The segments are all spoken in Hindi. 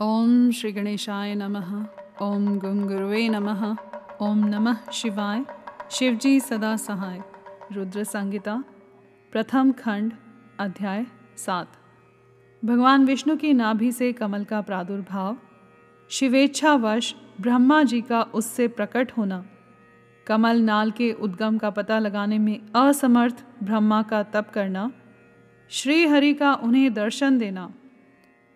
ओम श्री गणेशाय नमः, ओम गुंगुरुवे नमः, ओम नमः शिवाय। शिवजी सदा सहाय। रुद्र संगीता प्रथम खंड, अध्याय सात। भगवान विष्णु की नाभि से कमल का प्रादुर्भाव शिवेच्छावश ब्रह्मा जी का उससे प्रकट होना, कमल नाल के उद्गम का पता लगाने में असमर्थ ब्रह्मा का तप करना श्री हरि का उन्हें दर्शन देना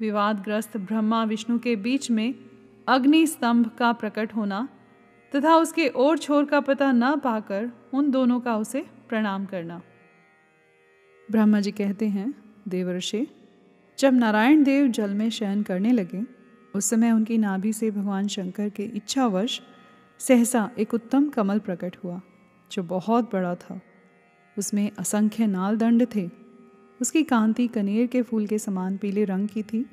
विवादग्रस्त ब्रह्मा विष्णु के बीच में अग्नि स्तंभ का प्रकट होना तथा उसके ओर छोर का पता न पाकर उन दोनों का उसे प्रणाम करना। ब्रह्मा जी कहते हैं, देवर्षि, जब नारायण देव जल में शयन करने लगे, उस समय उनकी नाभि से भगवान शंकर के इच्छावश सहसा एक उत्तम कमल प्रकट हुआ, जो बहुत बड़ा था। उसमें असंख्य नाल दंड थे। उसकी कांति कनेर के फूल के समान पीले रंग की थी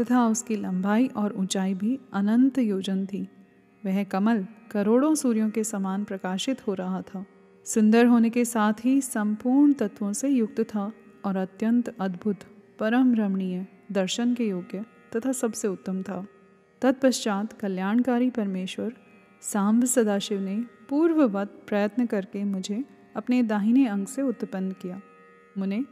तथा उसकी लंबाई और ऊंचाई भी अनंत योजन थी। वह कमल करोड़ों सूर्यों के समान प्रकाशित हो रहा था। सुंदर होने के साथ ही संपूर्ण तत्वों से युक्त था और अत्यंत अद्भुत, परम रमणीय, दर्शन के योग्य तथा सबसे उत्तम था। तत्पश्चात कल्याणकारी परमेश्वर सांब सदाशिव ने पूर्ववत प्रयत्न करके मुझे अपने दाहिने अंग से उत्पन्न किया। मुने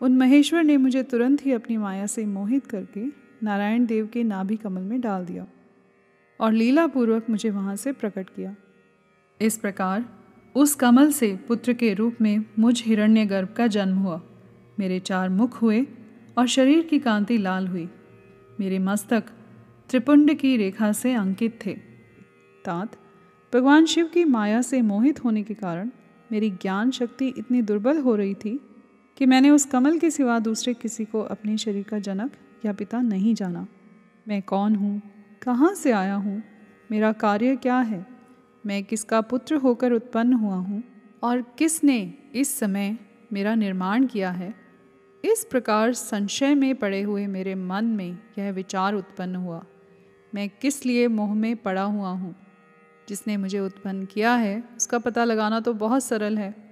उन महेश्वर ने मुझे तुरंत ही अपनी माया से मोहित करके नारायण देव के नाभि कमल में डाल दिया और लीला पूर्वक मुझे वहाँ से प्रकट किया। इस प्रकार उस कमल से पुत्र के रूप में मुझ हिरण्य गर्भ का जन्म हुआ। मेरे चार मुख हुए और शरीर की कांति लाल हुई। मेरे मस्तक त्रिपुंड की रेखा से अंकित थे। तात, भगवान शिव की माया से मोहित होने के कारण मेरी ज्ञान शक्ति इतनी दुर्बल हो रही थी कि मैंने उस कमल के सिवा दूसरे किसी को अपने शरीर का जनक या पिता नहीं जाना। मैं कौन हूँ? कहाँ से आया हूँ? मेरा कार्य क्या है? मैं किसका पुत्र होकर उत्पन्न हुआ हूँ? और किसने इस समय मेरा निर्माण किया है? इस प्रकार संशय में पड़े हुए मेरे मन में यह विचार उत्पन्न हुआ। मैं किस लिए मोह में पड़ा हुआ हूँ? जिसने मुझे उत्पन्न किया है, उसका पता लगाना तो बहुत सरल है।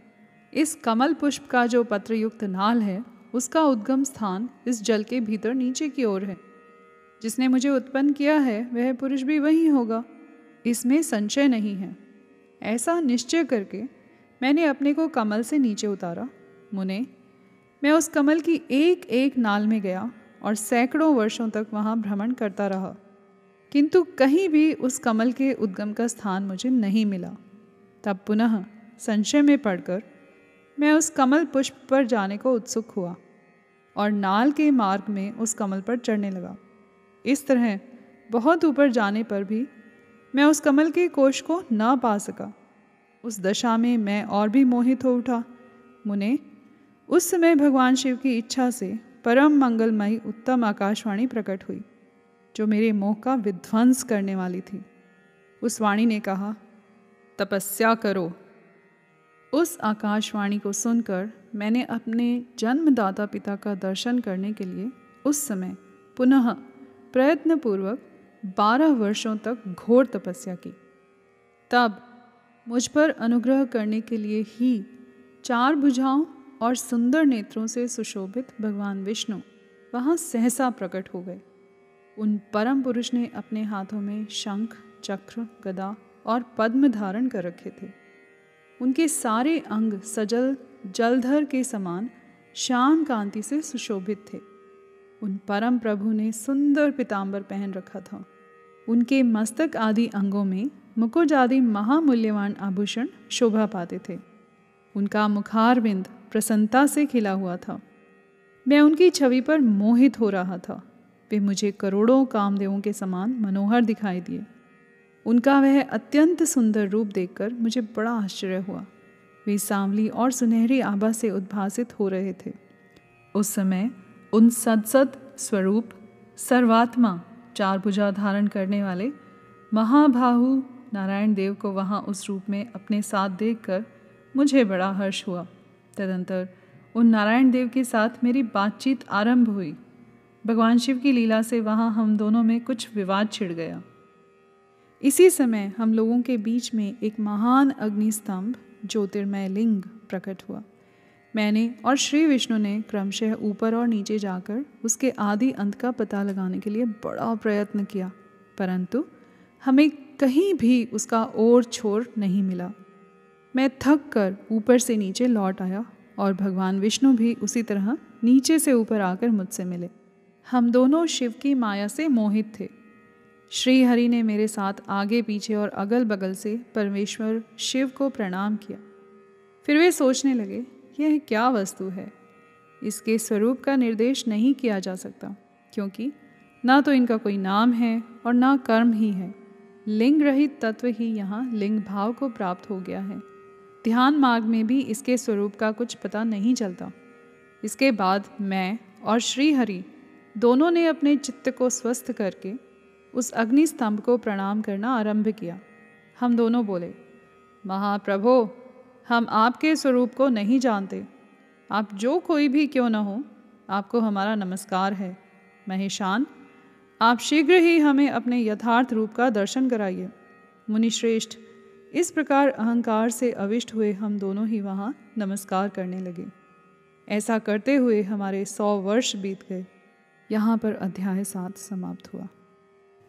इस कमल पुष्प का जो पत्रयुक्त नाल है, उसका उद्गम स्थान इस जल के भीतर नीचे की ओर है। जिसने मुझे उत्पन्न किया है, वह पुरुष भी वही होगा। इसमें संशय नहीं है। ऐसा निश्चय करके मैंने अपने को कमल से नीचे उतारा। मुने, मैं उस कमल की एक एक नाल में गया और सैकड़ों वर्षों तक वहाँ भ्रमण करता रहा। किंतु कहीं भी उस कमल के उद्गम का स्थान मुझे नहीं मिला। तब पुनः संशय में पड़कर मैं उस कमल पुष्प पर जाने को उत्सुक हुआ और नाल के मार्ग में उस कमल पर चढ़ने लगा। इस तरह बहुत ऊपर जाने पर भी मैं उस कमल के कोश को ना पा सका। उस दशा में मैं और भी मोहित हो उठा। मुने, उस समय भगवान शिव की इच्छा से परम मंगलमयी उत्तम आकाशवाणी प्रकट हुई, जो मेरे मोह का विध्वंस करने वाली थी। उस वाणी ने कहा, तपस्या करो उस आकाशवाणी को सुनकर मैंने अपने जन्मदाता पिता का दर्शन करने के लिए उस समय पुनः प्रयत्नपूर्वक बारह वर्षों तक घोर तपस्या की। तब मुझ पर अनुग्रह करने के लिए ही चार भुजाओं और सुंदर नेत्रों से सुशोभित भगवान विष्णु वहाँ सहसा प्रकट हो गए। उन परम पुरुष ने अपने हाथों में शंख, चक्र, गदा और पद्म धारण कर रखे थे। उनके सारे अंग सजल, जलधर के समान श्याम कांति से सुशोभित थे। उन परम प्रभु ने सुंदर पिताम्बर पहन रखा था। उनके मस्तक आदि अंगों में मुकुज आदि महामूल्यवान आभूषण शोभा पाते थे। उनका मुखारविंद प्रसन्नता से खिला हुआ था। मैं उनकी छवि पर मोहित हो रहा था। वे मुझे करोड़ों कामदेवों के समान मनोहर दिखाई दिए। उनका वह अत्यंत सुंदर रूप देखकर मुझे बड़ा आश्चर्य हुआ। वे सांवली और सुनहरी आभा से उद्भासित हो रहे थे। उस समय उन सदसद स्वरूप, सर्वात्मा चार भुजा धारण करने वाले महाभाहु नारायण देव को वहाँ उस रूप में अपने साथ देखकर मुझे बड़ा हर्ष हुआ। तदंतर उन नारायण देव के साथ मेरी बातचीत आरंभ हुई। भगवान शिव की लीला से वहाँ हम दोनों में कुछ विवाद छिड़ गया। इसी समय हम लोगों के बीच में एक महान अग्निस्तंभ ज्योतिर्मय लिंग प्रकट हुआ। मैंने और श्री विष्णु ने क्रमशः ऊपर और नीचे जाकर उसके आदि अंत का पता लगाने के लिए बड़ा प्रयत्न किया, परंतु हमें कहीं भी उसका ओर छोर नहीं मिला। मैं थक कर ऊपर से नीचे लौट आया और भगवान विष्णु भी उसी तरह नीचे से ऊपर आकर मुझसे मिले। हम दोनों शिव की माया से मोहित थे। श्री हरि ने मेरे साथ आगे पीछे और अगल बगल से परमेश्वर शिव को प्रणाम किया। फिर वे सोचने लगे, यह क्या वस्तु है? इसके स्वरूप का निर्देश नहीं किया जा सकता, क्योंकि ना तो इनका कोई नाम है और ना कर्म ही है। लिंग रहित तत्व ही यहाँ लिंग भाव को प्राप्त हो गया है। ध्यान मार्ग में भी इसके स्वरूप का कुछ पता नहीं चलता। इसके बाद मैं और श्री हरि दोनों ने अपने चित्त को स्वस्थ करके उस अग्नि स्तंभ को प्रणाम करना आरंभ किया। हम दोनों बोले, महाप्रभो, हम आपके स्वरूप को नहीं जानते। आप जो कोई भी क्यों न हो, आपको हमारा नमस्कार है। महेशान, आप शीघ्र ही हमें अपने यथार्थ रूप का दर्शन कराइए। मुनिश्रेष्ठ, इस प्रकार अहंकार से अविष्ट हुए हम दोनों ही वहाँ नमस्कार करने लगे। ऐसा करते हुए हमारे सौ वर्ष बीत गए। यहाँ पर अध्याय सात समाप्त हुआ।